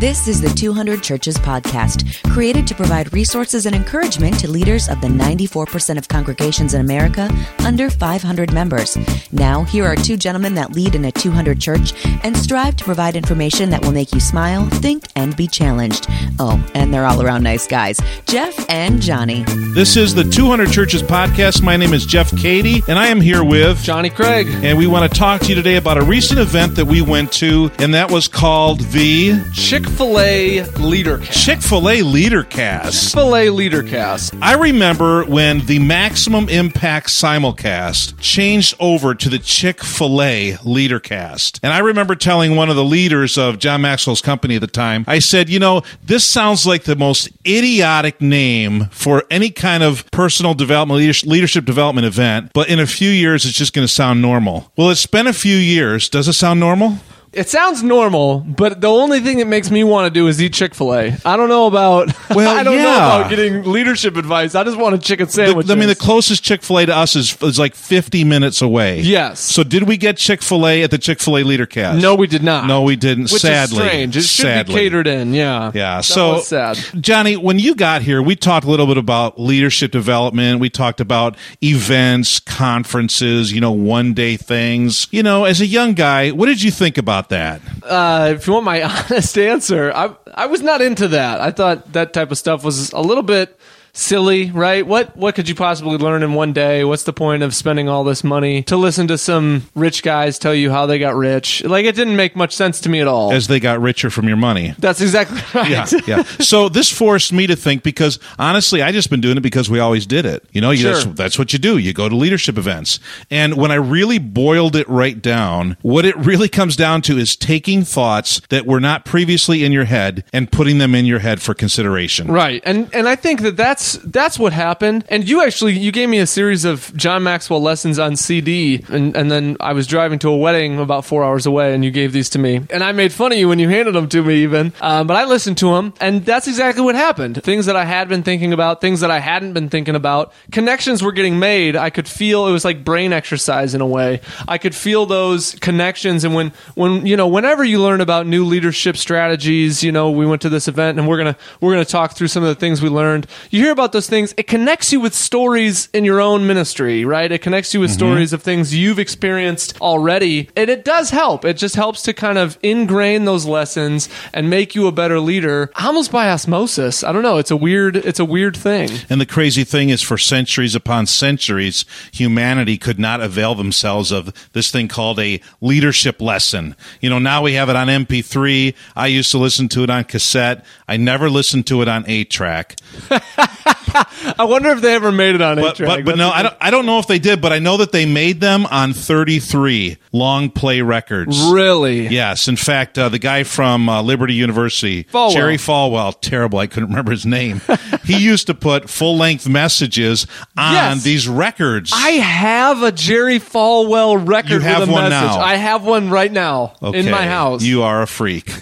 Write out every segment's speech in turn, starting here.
This is the 200 Churches podcast, created to provide resources and encouragement to leaders of the 94% of congregations in America under 500 members. Now, here are two gentlemen that lead in a 200 church and strive to provide information that will make you smile, think, and be challenged. Oh, and they're all around nice guys, Jeff and Johnny. This is the 200 Churches podcast. My name is Jeff Cady, and I am here with Johnny Craig. And we want to talk to you today about a recent event that we went to, and that was called the Chick fil A Leadercast. Chick fil A Leadercast. Chick fil A Leadercast. I remember when the Maximum Impact simulcast changed over to the Chick fil A Leadercast. And I remember telling one of the leaders of John Maxwell's company at the time, I said, you know, this sounds like the most idiotic name for any kind of personal development, leadership development event, but in a few years, it's just going to sound normal. Well, it's been a few years. Does it sound normal? It sounds normal, but the only thing that makes me want to do is eat Chick Fil A. I don't know about. Well, I don't yeah. know about getting leadership advice. I just want a chicken sandwich. I mean, the closest Chick Fil A to us is, is like fifty minutes away. Yes. So, did we get Chick Fil A at the Chick Fil A Leadercast? No, we did not. No, we didn't. Which sadly, is strange. It should sadly. be catered in. Yeah. Yeah. That so sad. Johnny, when you got here, we talked a little bit about leadership development. We talked about events, conferences, you know, one day things. You know, as a young guy, what did you think about that? Uh, if you want my honest answer, I I was not into that. I thought that type of stuff was a little bit silly, right? What what could you possibly learn in one day? What's the point of spending all this money to listen to some rich guys tell you how they got rich? Like it didn't make much sense to me at all. As they got richer from your money. That's exactly right. Yeah, yeah. So this forced me to think because honestly, I just been doing it because we always did it. You know, you, Sure. that's, that's what you do. You go to leadership events, and when I really boiled it right down, what it really comes down to is taking thoughts that were not previously in your head and putting them in your head for consideration. Right. And and I think that that's that's what happened. And you actually you gave me a series of John Maxwell lessons on CD and and then I was driving to a wedding about 4 hours away and you gave these to me. And I made fun of you when you handed them to me even. Um, but I listened to them and that's exactly what happened. Things that I had been thinking about, things that I hadn't been thinking about, connections were getting made. I could feel it was like brain exercise in a way. I could feel those connections and when when you know whenever you learn about new leadership strategies, you know, we went to this event and we're to we're to talk through some of the things we learned. You hear about those things, it connects you with stories in your own ministry, right? It connects you with mm-hmm. stories of things you've experienced already. And it does help. It just helps to kind of ingrain those lessons and make you a better leader almost by osmosis. I don't know, it's a weird it's a weird thing. And the crazy thing is, for centuries upon centuries, humanity could not avail themselves of this thing called a leadership lesson. You know, now we have it on MP3. I used to listen to it on cassette. I never listened to it on eight track. I wonder if they ever made it on But, A-Track. but, but no, I don't, I don't know if they did, but I know that they made them on 33 long play records. Really? Yes. In fact, uh, the guy from uh, Liberty University, Falwell. Jerry Falwell, terrible, I couldn't remember his name. he used to put full length messages on Yes. these records. I have a Jerry Falwell record You have with a one message. now. I have one right now in my house. You are a freak.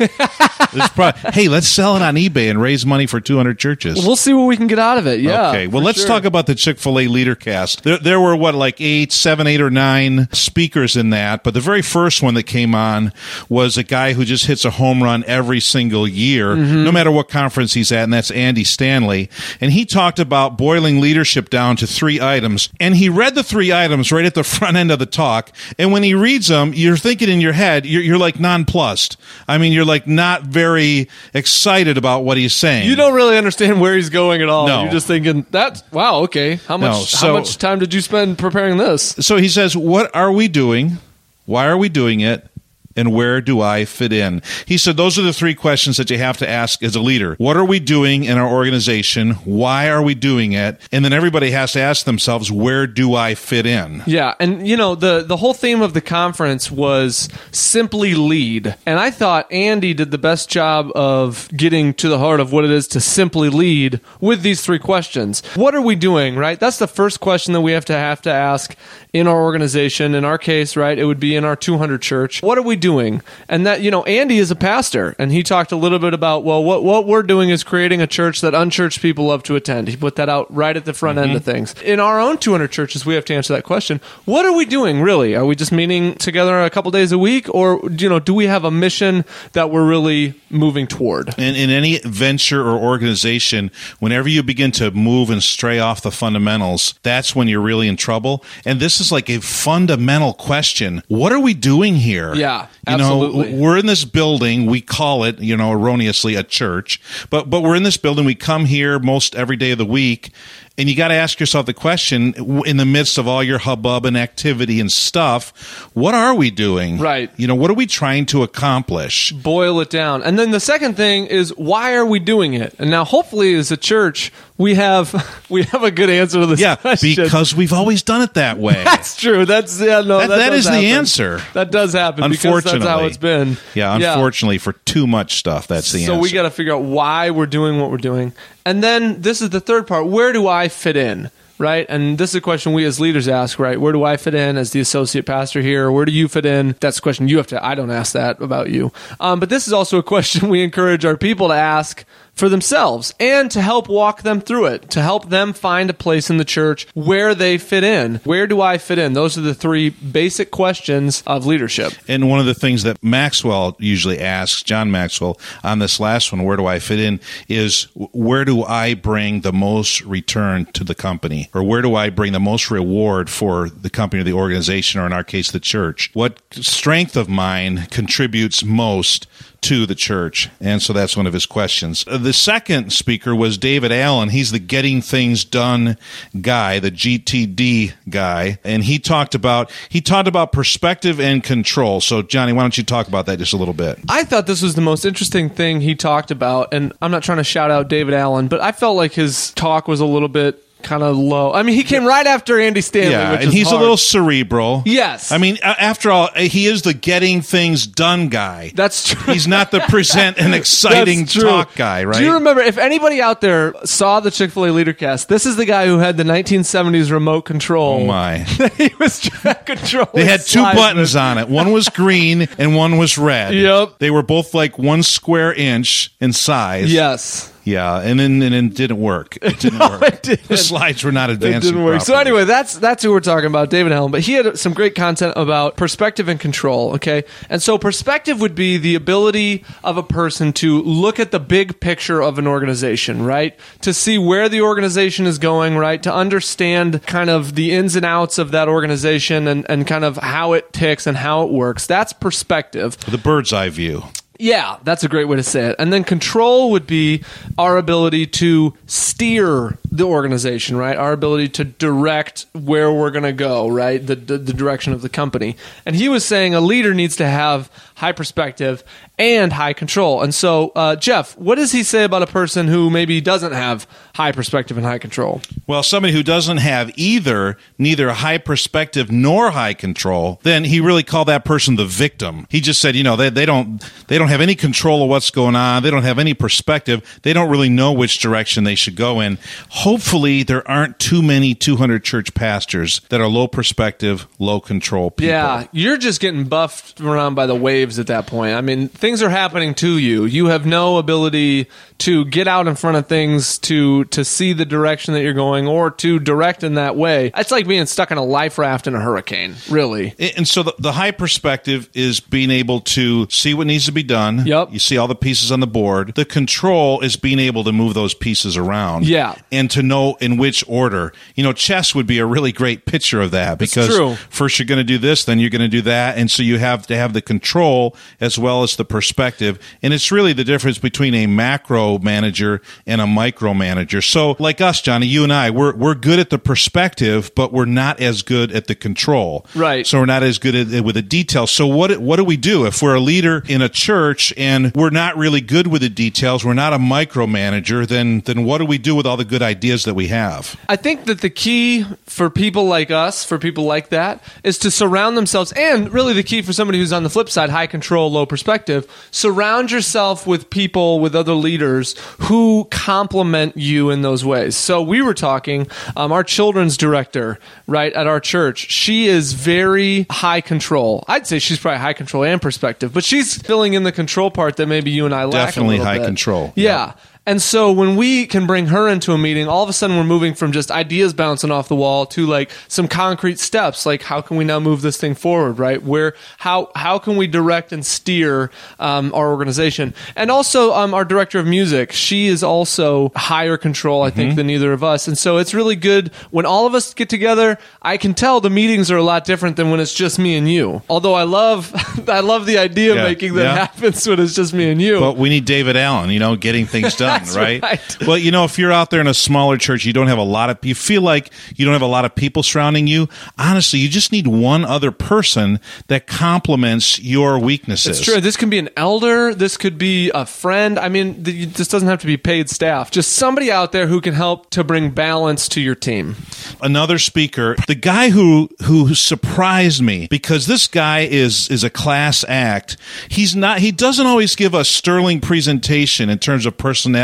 Hey, let's sell it on eBay and raise money for 200 churches. we'll see what we can get out of it. Yeah. Okay. Well, let's sure. talk about the Chick fil A leader cast. There, there were, what, like eight, seven, eight, or nine speakers in that. But the very first one that came on was a guy who just hits a home run every single year, Mm-hmm. no matter what conference he's at, and that's Andy Stanley. And he talked about boiling leadership down to three items. And he read the three items right at the front end of the talk. And when he reads them, you're thinking in your head, you're, you're like nonplussed. I mean, you're like not very excited about what he's saying. You don't really understand where he's going at all. No. You're just thinking, "That's wow, okay. How much? No, so- how much time did you spend preparing this?" So he says, What are we doing? Why are we doing it? And where do I fit in? He said, Those are the three questions that you have to ask as a leader. What are we doing in our organization? Why are we doing it? And then everybody has to ask themselves, Where do I fit in? Yeah, and you know the the whole theme of the conference was simply lead, and I thought Andy did the best job of getting to the heart of what it is to simply lead with these three questions. What are we doing? Right, that's the first question that we have to have to ask in our organization. In our case, right, it would be in our 200 church. What are we doing? Doing? And that, you know, Andy is a pastor and he talked a little bit about, well, what, what we're doing is creating a church that unchurched people love to attend. He put that out right at the front end of mm-hmm. things. In our own 200 churches, we have to answer that question. What are we doing really? Are we just meeting together a couple days a week or, you know, do we have a mission that we're really moving toward? In, in any venture or organization, whenever you begin to move and stray off the fundamentals, that's when you're really in trouble. And this is like a fundamental question. What are we doing here? Yeah, You absolutely. know, we're in this building. We call it, you know, erroneously a church, but, but we're in this building. We come here most every day of the week. And you got to ask yourself the question in the midst of all your hubbub and activity and stuff, what are we doing? Right. You know, what are we trying to accomplish? boil it down. And then the second thing is why are we doing it? And now hopefully as a church we have we have a good answer to this Yeah, question. because we've always done it that way. that's true. That's yeah, no, That- that, that is the answer. That does happen because that's how it's been. Yeah, unfortunately, for too much stuff, that's the so answer. So we got to figure out why we're doing what we're doing. And then this is the third part. Where do I fit in? Right? And this is a question we as leaders ask, right? Where do I fit in as the associate pastor here? Where do you fit in? That's a question you have to, I don't ask that about you. Um, but this is also a question we encourage our people to ask for themselves and to help walk them through it, to help them find a place in the church where they fit in. Where do I fit in? Those are the three basic questions of leadership. and one of the things that Maxwell usually asks, John Maxwell, on this last one, where do I fit in, is where do I bring the most return to the company? Or where do I bring the most reward for the company or the organization, or in our case, the church? What strength of mine contributes most to the church? And so that's one of his questions. Uh, The second speaker was David Allen. He's the Getting Things Done guy, the GTD guy, and he talked about he talked about perspective and control. So Johnny, why don't you talk about that just a little bit? I thought this was the most interesting thing he talked about, and I'm not trying to shout out David Allen, but I felt like his talk was a little bit kind of low. I mean, he came right after Andy Stanley, Yeah, and he's hard. a little cerebral. Yes. I mean, after all, uh, he is the getting things done guy. That's true. He's not the present and exciting talk guy, right? Do you remember if anybody out there saw the Chick Fil A Leadercast? This is the guy who had the 1970s remote control. Oh my! he was trying to control. They had two buttons on it. One was green and one was red. Yep. They were both like one square inch in size. Yes. Yeah, and then and it didn't work. It didn't work. it didn't. The slides were not It didn't work. So anyway, that's that's who we're talking about, David Allen. But he had some great content about perspective and control. Okay, and so perspective would be the ability of a person to look at the big picture of an organization, right? To see where the organization is going, right? To understand kind of the ins and outs of that organization and and kind of how it ticks and how it works. That's perspective. the bird's eye view. Yeah, that's a great way to say it. And then control would be our ability to steer the organization, right? Our ability to direct where we're going to go, right? The, the the direction of the company. And he was saying a leader needs to have high perspective and high control. And so, uh, Jeff, what does he say about a person who maybe doesn't have high perspective and high control? Well, somebody who doesn't have either neither high perspective nor high control, then he really called that person the victim. He just said, you know, they, they don't they don't have any control of what's going on. They don't have any perspective. They don't really know which direction they should go in. Hopefully, there aren't too many 200 church pastors that are low perspective, low control people. Yeah, you're just getting buffed around by the waves at that point. I mean, things are happening to you. You have no ability to get out in front of things to to see the direction that you're going or to direct in that way. It's like being stuck in a life raft in a hurricane, really. And so the, the high perspective is being able to see what needs to be done. Yep. You see all the pieces on the board. The control is being able to move those pieces around. Yeah. And to know in which order. You know, chess would be a really great picture of that because first you're going to do this, then you're going to do that. And so you have to have the control as well as the perspective. And it's really the difference between a macro manager and a micro manager. So like us, Johnny, you and I, we're, we're good at the perspective, but we're not as good at the control. Right. So we're not as good at, with the details. So what what do we do if we're a leader in a church and we're not really good with the details? We're not a micromanager. Then then what do we do with all the good ideas that we have? I think that the key for people like us, for people like that, is to surround themselves, and really the key for somebody who's on the flip side, high control, low perspective, surround yourself with people, with other leaders who complement you in those ways. So we were talking, um, our children's director, right, at our church, she is very high control. I'd say she's probably high control and perspective, but she's filling in the control part that maybe you and I lack. Definitely high bit. control. Yeah. And so when we can bring her into a meeting, all of a sudden we're moving from just ideas bouncing off the wall to like some concrete steps. Like how can we now move this thing forward, right? Where how how can we direct and steer um, our organization? And also um, our director of music, she is also higher control, I Mm-hmm. think, than either of us. And so it's really good when all of us get together. I can tell the meetings are a lot different than when it's just me and you. Although I love I love the idea Yeah. making that Yeah. happens when it's just me and you. But we need David Allen, you know, getting things done, right? right. Well, you know, if you're out there in a smaller church, you don't have a lot of, you feel like you don't have a lot of people surrounding you. Honestly, you just need one other person that complements your weaknesses. It's true. This can be an elder. This could be a friend. I mean, this doesn't have to be paid staff. Just somebody out there who can help to bring balance to your team. another speaker, the guy who who surprised me because this guy is is a class act. He's not he doesn't always give a sterling presentation in terms of personality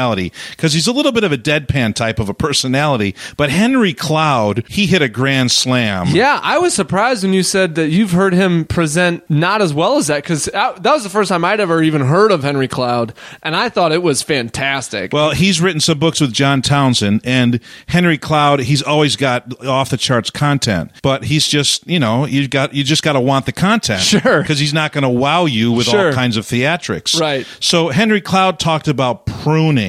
because he's a little bit of a deadpan type of a personality, but Henry Cloud, he hit a grand slam. Yeah, I was surprised when you said that you've heard him present not as well as that because that was the first time I'd ever even heard of Henry Cloud, and I thought it was fantastic. Well, he's written some books with John Townsend and Henry Cloud. He's always got off the charts content, but he's just you know you got you just got to want the content, Sure. because he's not going to wow you with all kinds of theatrics, Right. So Henry Cloud talked about pruning.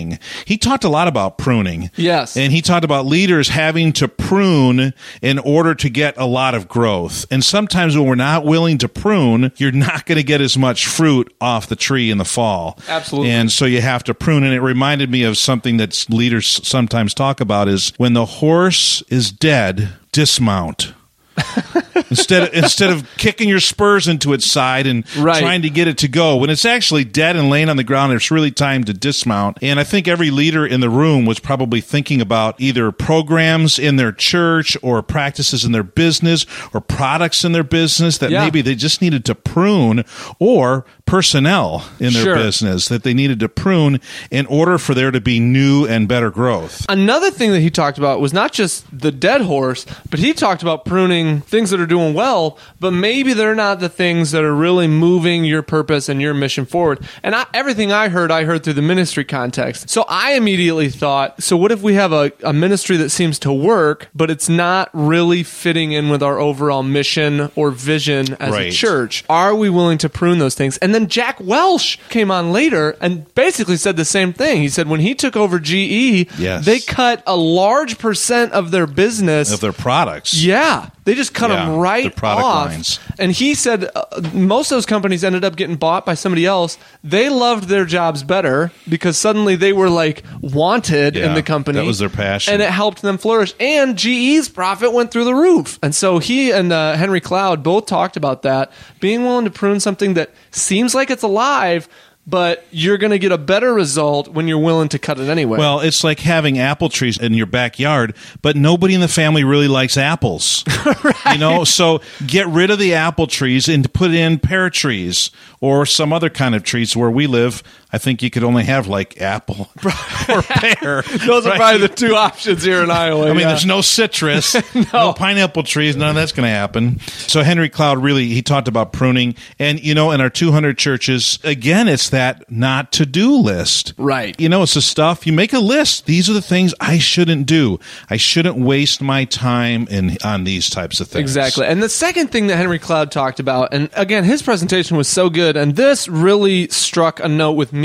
He talked a lot about pruning, Yes. and he talked about leaders having to prune in order to get a lot of growth. And sometimes when we're not willing to prune, you're not going to get as much fruit off the tree in the fall. Absolutely. And so you have to prune. And it reminded me of something that leaders sometimes talk about is when the horse is dead, dismount. instead of, instead of kicking your spurs into its side and Right. trying to get it to go when it's actually dead and laying on the ground it's really time to dismount and i think every leader in the room was probably thinking about either programs in their church or practices in their business or products in their business that Yeah. maybe they just needed to prune or personnel in their Sure. business that they needed to prune in order for there to be new and better growth Another thing that he talked about was not just the dead horse, but he talked about pruning things that are doing well, but maybe they're not the things that are really moving your purpose and your mission forward. And I, everything I heard, I heard through the ministry context. So I immediately thought, so what if we have a, a ministry that seems to work, but it's not really fitting in with our overall mission or vision as a church? Are we willing to prune those things? And then Jack Welch came on later and basically said the same thing. He said when he took over GE, Yes. they cut a large percent of their business. of their products yeah, they just cut Yeah, them right their product off. lines. And he said uh, most of those companies ended up getting bought by somebody else. They loved their jobs better because suddenly they were like wanted in the company. that was their passion. and it helped them flourish. And GE's profit went through the roof. And so he and uh, Henry Cloud both talked about that being willing to prune something that seems like it's alive. But you're going to get a better result when you're willing to cut it anyway. Well, it's like having apple trees in your backyard, but nobody in the family really likes apples. You know, so get rid of the apple trees and put in pear trees or some other kind of trees where we live. I think you could only have like apple or pear. those are probably the two options here in Iowa. I mean, yeah. there's no citrus, no. pineapple trees. None of that's going to happen. So Henry Cloud really he talked about pruning, and you know, in our 200 churches, again, it's that not to do list. Right. You know, it's the stuff you make a list. These are the things I shouldn't do. I shouldn't waste my time in on these types of things. Exactly. And the second thing that Henry Cloud talked about, and again, his presentation was so good, and this really struck a note with me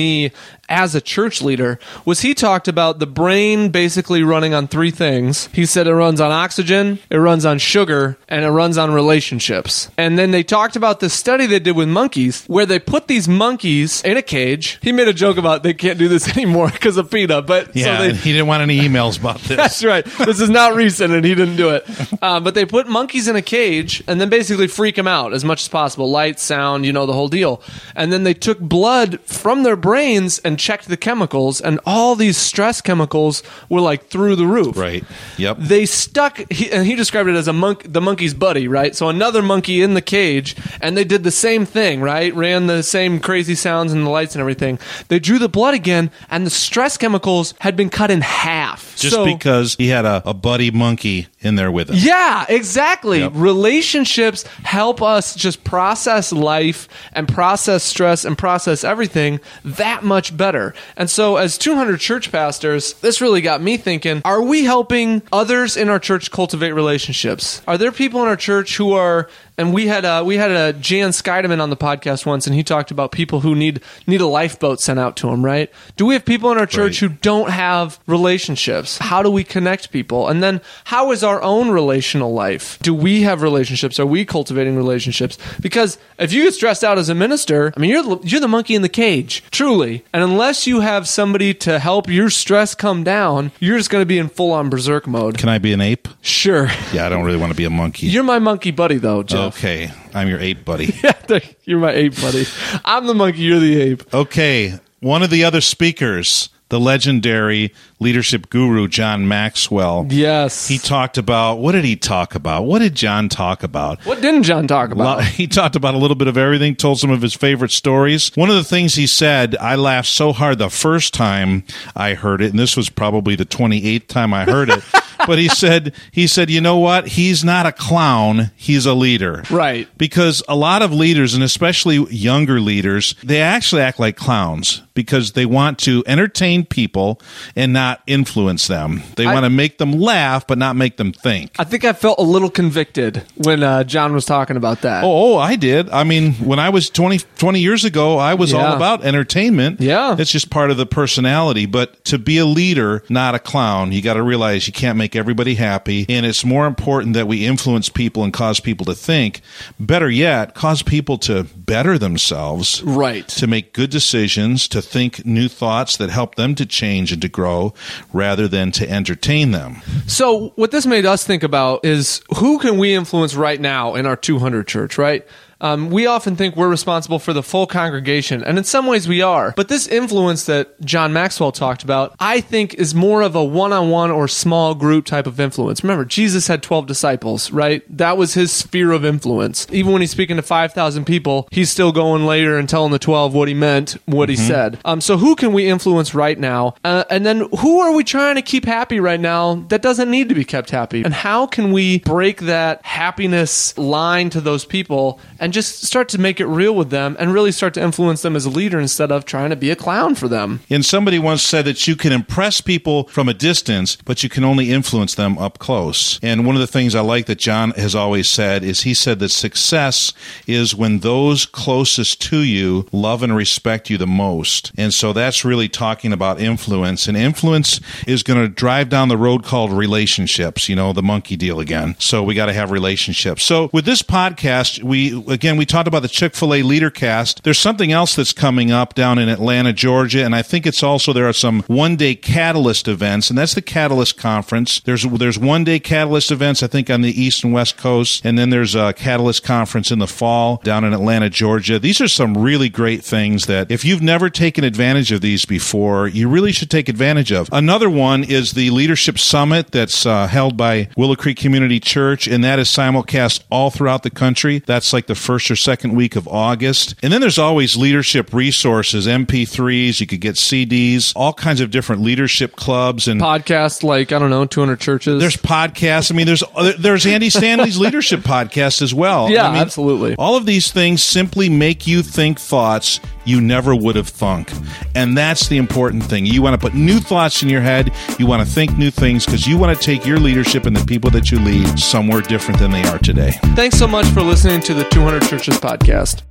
as a church leader, was he talked about the brain basically running on three things. He said it runs on oxygen, it runs on sugar, and it runs on relationships. And then they talked about this study they did with monkeys, where they put these monkeys in a cage. He made a joke about they can't do this anymore because of PETA, but Yeah, so they, he didn't want any emails about this. that's right. This is not recent, and he didn't do it. Uh, but they put monkeys in a cage and then basically freak them out as much as possible light, sound, you know, the whole deal. And then they took blood from their brain brains and checked the chemicals, and all these stress chemicals were like through the roof. Right. Yep. They stuck, he, and he described it as a monk, the monkey's buddy, right? So another monkey in the cage, and they did the same thing, right? Ran the same crazy sounds and the lights and everything. They drew the blood again, and the stress chemicals had been cut in half. Just So- because he had a, a buddy monkey in there with us. yeah, exactly. Yep. Relationships help us just process life and process stress and process everything that much better. And so, as 200 church pastors, this really got me thinking are we helping others in our church cultivate relationships? Are there people in our church who are and we had a, we had a Jan Skeideman on the podcast once, and he talked about people who need need a lifeboat sent out to them. Right? Do we have people in our church Right. who don't have relationships? How do we connect people? And then how is our own relational life? Do we have relationships? Are we cultivating relationships? Because if you get stressed out as a minister, I mean, you're the- you're the monkey in the cage, truly. And unless you have somebody to help your stress come down, you're just going to be in full on berserk mode. Can I be an ape? Sure. Yeah, I don't really want to be a monkey. You're my monkey buddy, though, Okay. I'm your ape buddy. you're my ape buddy. I'm the monkey. You're the ape. Okay, one of the other speakers, the legendary leadership guru John Maxwell. Yes. He talked about what did he talk about? What did John talk about? what didn't John talk about? He talked about a little bit of everything, told some of his favorite stories. One of the things he said, I laughed so hard the first time I heard it, and this was probably the 28th time I heard it. but he said, he said, you know what? He's not a clown. He's a leader. Right. Because a lot of leaders, and especially younger leaders, they actually act like clowns because they want to entertain people and not influence them. They want to make them laugh, but not make them think. I think I felt a little convicted when uh, John was talking about that. Oh, oh, I did. I mean, when I was 20, 20 years ago, I was all about entertainment. Yeah. It's just part of the personality. But to be a leader, not a clown, you got to realize you can't make everybody happy. And it's more important that we influence people and cause people to think. Better yet, cause people to better themselves. Right. To make good decisions, to think new thoughts that help them to change and to grow rather than to entertain them. So, what this made us think about is who can we influence right now in our 200 church, right? Um, we often think we're responsible for the full congregation, and in some ways we are. But this influence that John Maxwell talked about, I think, is more of a one on one or small group type of influence. Remember, Jesus had 12 disciples, right? That was his sphere of influence. Even when he's speaking to 5,000 people, he's still going later and telling the 12 what he meant, what he said. Um, so, who can we influence right now? Uh, and then, who are we trying to keep happy right now that doesn't need to be kept happy? And how can we break that happiness line to those people and just start to make it real with them and really start to influence them as a leader instead of trying to be a clown for them? And somebody once said that you can impress people from a distance, but you can only influence them up close. And one of the things I like that John has always said is he said that success is when those closest to you love and respect you the most. And so that's really talking about influence. And influence is going to drive down the road called relationships, you know, the monkey deal again. So we got to have relationships. So with this podcast, we, again, we talked about the Chick fil A Leader Cast. There's something else that's coming up down in Atlanta, Georgia. And I think it's also, there are some one day catalyst events, and that's the Catalyst Conference. There's, there's one day catalyst events, I think, on the East and West Coast. And then there's a catalyst conference in the fall down in Atlanta, Georgia. These are some really great things that if you've never taken advantage of these before, you really should take advantage of. Another one is the Leadership Summit that's uh, held by Willow Creek Community Church, and that is simulcast all throughout the country. That's like the first or second week of August. And then there's always leadership resources, MP3s, you could get CDs, all kinds of different leadership clubs and podcasts like, I don't know, 200 churches. there's podcasts. I mean, there's uh, there's Andy Stanley's leadership podcast as well. Yeah, I mean, absolutely. All of these things simply make you think thoughts you never would have thunk, and that's the important thing. You want to put new thoughts in your head. You want to think new things because you want to take your leadership and the people that you lead somewhere different than they are today. Thanks so much for listening to the 200 Churches podcast.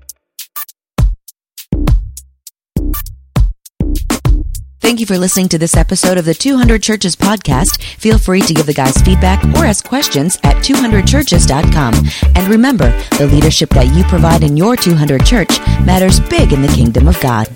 Thank you for listening to this episode of the 200 Churches podcast. Feel free to give the guys feedback or ask questions at 200churches.com. And remember, the leadership that you provide in your 200 church matters big in the kingdom of God.